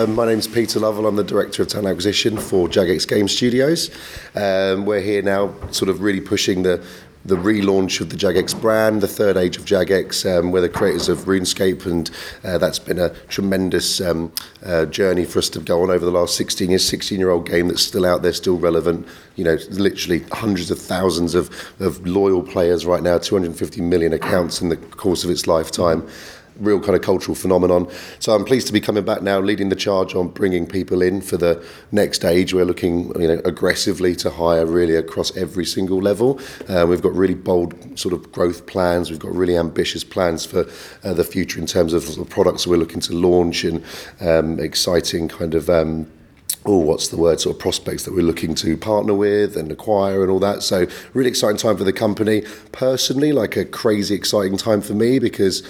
Um, my name's Peter Lovell. I'm the Director of Talent Acquisition for Jagex Game Studios. Um, we're here now, sort of really pushing the the relaunch of the Jagex brand, the third age of Jagex. Um, we're the creators of RuneScape, and uh, that's been a tremendous um, uh, journey for us to go on over the last 16 years. 16 year old game that's still out there, still relevant. You know, literally hundreds of thousands of, of loyal players right now, 250 million accounts in the course of its lifetime real kind of cultural phenomenon. So I'm pleased to be coming back now, leading the charge on bringing people in for the next stage. We're looking, you know, aggressively to hire really across every single level. Uh, we've got really bold sort of growth plans. We've got really ambitious plans for uh, the future in terms of the products we're looking to launch and um, exciting kind of. Um, oh, what's the word, sort of prospects that we're looking to partner with and acquire and all that. So, really exciting time for the company. Personally, like a crazy exciting time for me because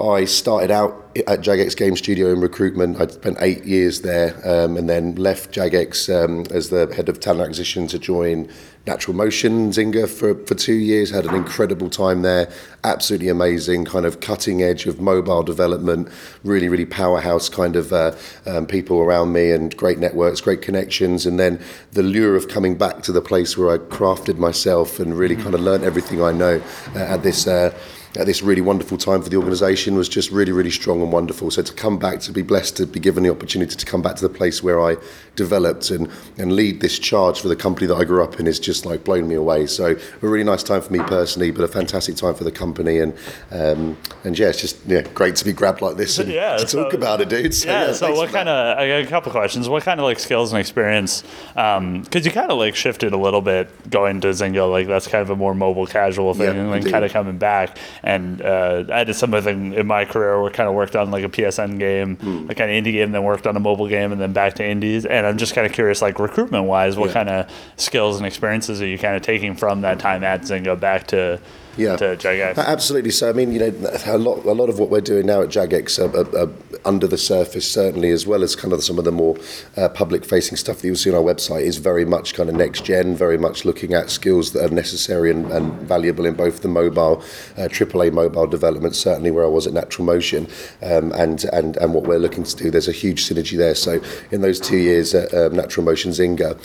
I started out at Jagex Game Studio in recruitment. I spent eight years there um, and then left Jagex um, as the head of talent acquisition to join Natural Motion Zynga for, for two years. Had an incredible time there. Absolutely amazing, kind of cutting edge of mobile development. Really, really powerhouse kind of uh, um, people around me and great networks, great connections. And then the lure of coming back to the place where I crafted myself and really kind of learned everything I know uh, at this. Uh, at this really wonderful time for the organisation was just really, really strong and wonderful. So to come back, to be blessed to be given the opportunity to come back to the place where I developed and, and lead this charge for the company that I grew up in is just like blown me away. So a really nice time for me personally, but a fantastic time for the company. And um, and yeah, it's just yeah, great to be grabbed like this and yeah, to so, talk about it, dude. So, yeah, yeah so what kind of, I got a couple questions. What kind of like skills and experience, because um, you kind of like shifted a little bit going to Zynga, like that's kind of a more mobile casual thing, and then kind of coming back. And uh, I did something in my career where I kind of worked on like a PSN game, mm. a kind of indie game, then worked on a mobile game, and then back to indies. And and I'm just kind of curious, like recruitment wise, what yeah. kind of skills and experiences are you kind of taking from that time at Zynga back to yeah. to Jagex. Absolutely. So, I mean, you know, a lot, a lot of what we're doing now at Jagex are, are, are under the surface, certainly, as well as kind of some of the more uh, public facing stuff that you'll see on our website, is very much kind of next gen, very much looking at skills that are necessary and, and valuable in both the mobile, uh, AAA mobile development, certainly where I was at Natural Motion, um, and, and, and what we're looking to do. There's a huge synergy there. So, in those two years at um, Natural Motion Zynga,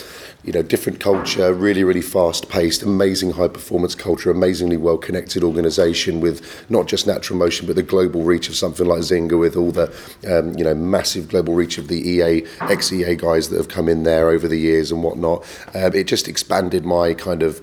you know, different culture, really, really fast paced, amazing high performance culture, amazingly well connected organisation with not just natural motion, but the global reach of something like Zynga with all the, um, you know, massive global reach of the EA, ex EA guys that have come in there over the years and whatnot. Um, it just expanded my kind of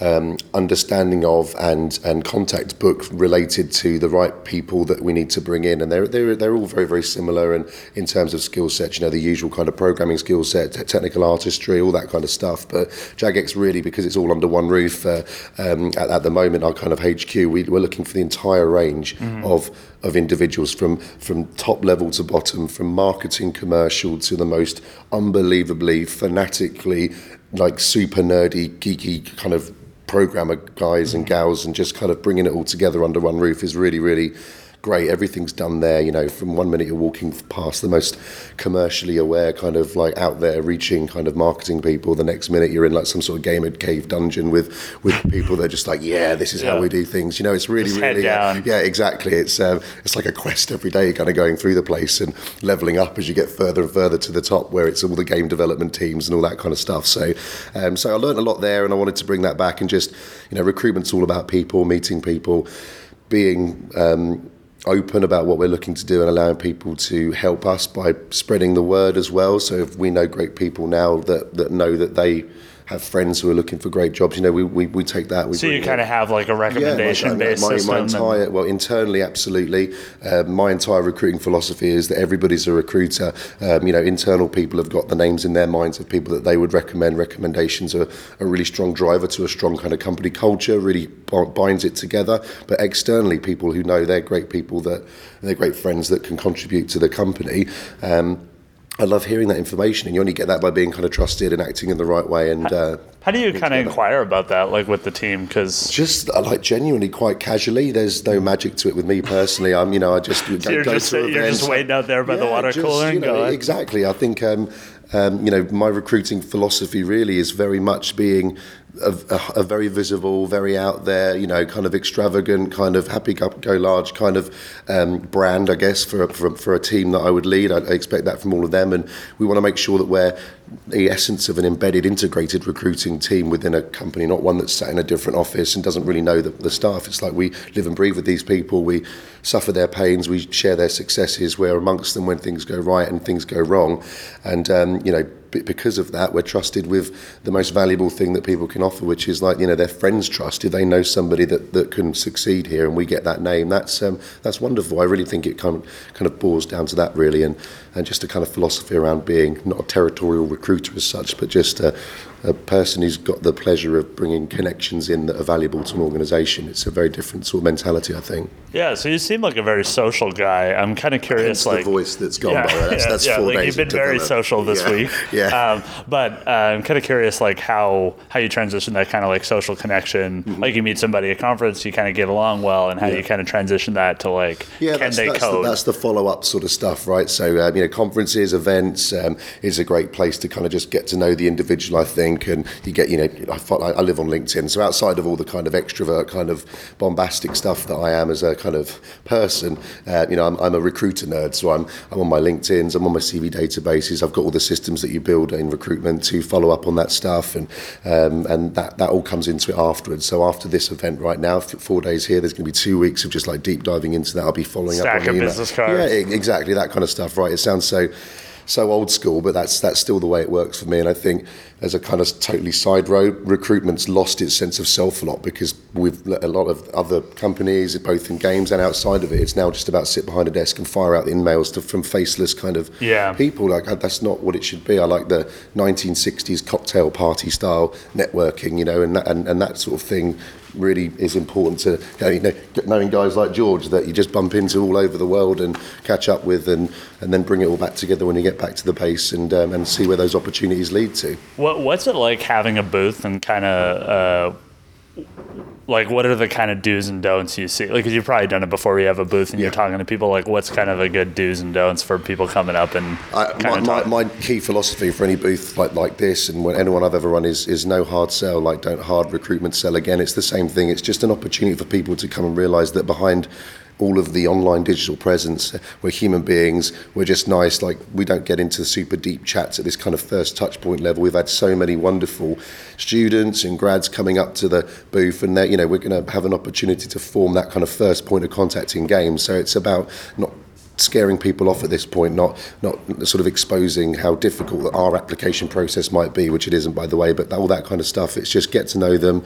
um, understanding of and and contact book related to the right people that we need to bring in, and they're they're they're all very very similar. And in terms of skill sets, you know, the usual kind of programming skill set, technical artistry, all that kind of stuff. But Jagex really, because it's all under one roof uh, um, at, at, the moment, our kind of HQ, we, we're looking for the entire range mm-hmm. of of individuals from from top level to bottom, from marketing commercial to the most unbelievably fanatically like super nerdy geeky kind of programmer guys and mm. gals and just kind of bringing it all together under one roof is really, really great. Everything's done there. You know, from one minute you're walking past the most commercially aware, kind of like out there reaching kind of marketing people. The next minute you're in like some sort of gamer cave dungeon with with people that are just like, yeah, this is yeah. how we do things. You know, it's really, just really, yeah, yeah, exactly. It's um, it's like a quest every day, kind of going through the place and leveling up as you get further and further to the top, where it's all the game development teams and all that kind of stuff. So, um, so I learned a lot there, and I wanted to bring that back and just, you know, recruitment's all about people, meeting people, being um, open about what we're looking to do and allowing people to help us by spreading the word as well. So if we know great people now that, that know that they have friends who are looking for great jobs. You know, we, we, we take that. We so you kind of have like a recommendation yeah, my, based my, system. My entire, well, internally, absolutely. Uh, my entire recruiting philosophy is that everybody's a recruiter. Um, you know, internal people have got the names in their minds of people that they would recommend. Recommendations are a really strong driver to a strong kind of company culture, really binds it together. But externally, people who know they're great people that they're great friends that can contribute to the company. Um, I love hearing that information, and you only get that by being kind of trusted and acting in the right way. And uh, how do you kind of inquire about that, like with the team? Because just uh, like genuinely, quite casually. There's no magic to it with me personally. I'm, you know, I just so go, you're, go just, you're just waiting out there by yeah, the water just, cooler. You know, exactly. I think um, um, you know, my recruiting philosophy really is very much being a, a, a, very visible, very out there, you know, kind of extravagant, kind of happy go, go large kind of um, brand, I guess, for, for, for a team that I would lead. I, I expect that from all of them, and we want to make sure that we're the essence of an embedded, integrated recruiting team within a company, not one that's sat in a different office and doesn't really know the, the staff. It's like we live and breathe with these people. We suffer their pains. We share their successes. We're amongst them when things go right and things go wrong, and um, you know because of that, we're trusted with the most valuable thing that people can offer, which is like you know their friends trust. If they know somebody that, that can succeed here, and we get that name, that's um, that's wonderful. I really think it kind of kind of boils down to that really, and and just a kind of philosophy around being not a territorial recruiter as such, but just a, a person who's got the pleasure of bringing connections in that are valuable to an organisation. It's a very different sort of mentality, I think. Yeah, so you seem like a very social guy. I'm kind of curious, Hence like the voice that's gone yeah, by. That's, yeah, that's yeah, four like days. You've been very social this yeah, week. Yeah. Um, but uh, I'm kind of curious, like how how you transition that kind of like social connection. Mm-hmm. Like you meet somebody at a conference, you kind of get along well, and how yeah. you kind of transition that to like yeah, can that's, they that's code? The, that's the follow up sort of stuff, right? So um, you know, conferences, events um, is a great place to kind of just get to know the individual. I think, and you get you know, I, I live on LinkedIn, so outside of all the kind of extrovert, kind of bombastic stuff that I am as a kind of person, uh, you know, I'm, I'm, a recruiter nerd, so I'm I'm on my LinkedIn's, I'm on my CV databases, I've got all the systems that you build in recruitment to follow up on that stuff, and um, and that that all comes into it afterwards. So after this event right now, four days here, there's going to be two weeks of just like deep diving into that. I'll be following Stack up on of business cards. Yeah, exactly that kind of stuff. Right? It sounds so so old school, but that's that's still the way it works for me. And I think as a kind of totally side road, recruitment's lost its sense of self a lot because with a lot of other companies, both in games and outside of it, it's now just about sit behind a desk and fire out the emails to, from faceless kind of yeah. people. Like uh, that's not what it should be. I like the 1960s cocktail party style networking, you know, and that, and, and that sort of thing really is important to you know, knowing guys like George that you just bump into all over the world and catch up with and, and then bring it all back together when you get back to the base and um, and see where those opportunities lead to. What what's it like having a booth and kind of uh, like what are the kind of do's and don'ts you see? Like, cause you've probably done it before. You have a booth and yeah. you're talking to people. Like, what's kind of a good do's and don'ts for people coming up and I, my, my, my, key philosophy for any booth like like this and when anyone I've ever run is is no hard sell. Like, don't hard recruitment sell again. It's the same thing. It's just an opportunity for people to come and realise that behind all of the online digital presence. We're human beings. We're just nice. Like we don't get into super deep chats at this kind of first touch point level. We've had so many wonderful students and grads coming up to the booth, and you know we're going to have an opportunity to form that kind of first point of contact in games. So it's about not scaring people off at this point, not not sort of exposing how difficult our application process might be, which it isn't by the way, but all that kind of stuff. It's just get to know them,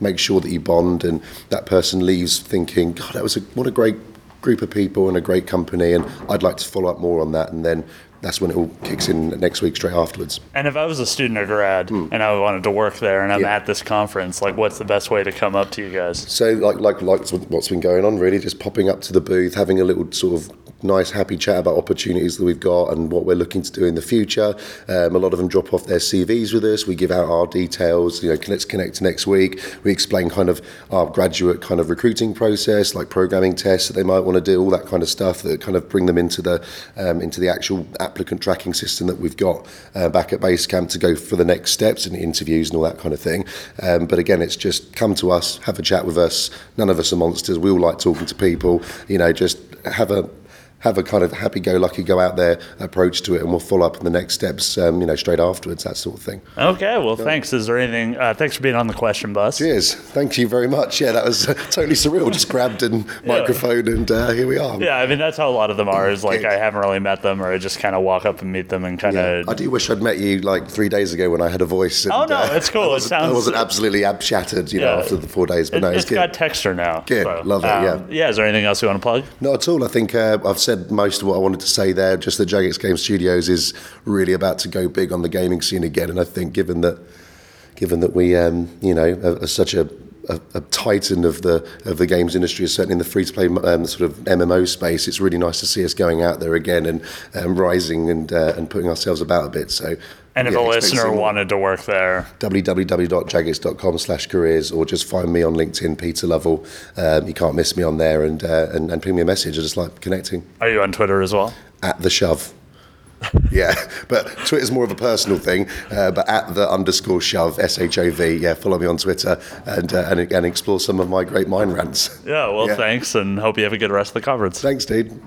make sure that you bond, and that person leaves thinking, God, that was a, what a great group of people and a great company, and I'd like to follow up more on that, and then that's when it all kicks in next week straight afterwards. And if I was a student or grad mm. and I wanted to work there and I'm yeah. at this conference, like what's the best way to come up to you guys? So like like like what's been going on really, just popping up to the booth, having a little sort of nice, happy chat about opportunities that we've got and what we're looking to do in the future. Um, a lot of them drop off their CVs with us. We give out our details. You know, let's connect next week. We explain kind of our graduate kind of recruiting process, like programming tests that they might want to do, all that kind of stuff that kind of bring them into the um, into the actual applicant tracking system that we've got uh, back at Basecamp to go for the next steps and interviews and all that kind of thing. Um, but again, it's just come to us, have a chat with us. None of us are monsters. We all like talking to people. You know, just have a have a kind of happy-go-lucky go out there approach to it, and we'll follow up in the next steps, um, you know, straight afterwards, that sort of thing. Okay, well, yeah. thanks. Is there anything? Uh, thanks for being on the question bus. Cheers. Thank you very much. Yeah, that was uh, totally surreal. Just grabbed a microphone, yeah. and uh, here we are. Yeah, I mean that's how a lot of them are. Is like I haven't really met them, or I just kind of walk up and meet them and kind of. Yeah. I do wish I'd met you like three days ago when I had a voice. And, oh no, uh, it's cool. It sounds. I wasn't absolutely ab shattered, you know, after the four days, but it, no, it's, it's got texture now. Good, so, love it. Um, yeah. Yeah. Is there anything else you want to plug? Not at all. I think uh, I've said most of what I wanted to say there, just that Jagex Game Studios is really about to go big on the gaming scene again. And I think given that, given that we, um, you know, are, are such a, a, a, titan of the of the games industry, certainly in the free to play um, sort of MMO space, it's really nice to see us going out there again and um, rising and uh, and putting ourselves about a bit. So and if yeah, a listener wanted to work there, www.jagex.com slash careers, or just find me on LinkedIn, Peter Lovell. Um, you can't miss me on there, and, uh, and and ping me a message. I just like connecting. Are you on Twitter as well? At the shove. Yeah, but Twitter's more of a personal thing. Uh, but at the underscore shove S H O V, yeah, follow me on Twitter and uh, and, and explore some of my great mind rants. Yeah, well, Yeah. thanks, and hope you have a good rest of the conference. Thanks, dude.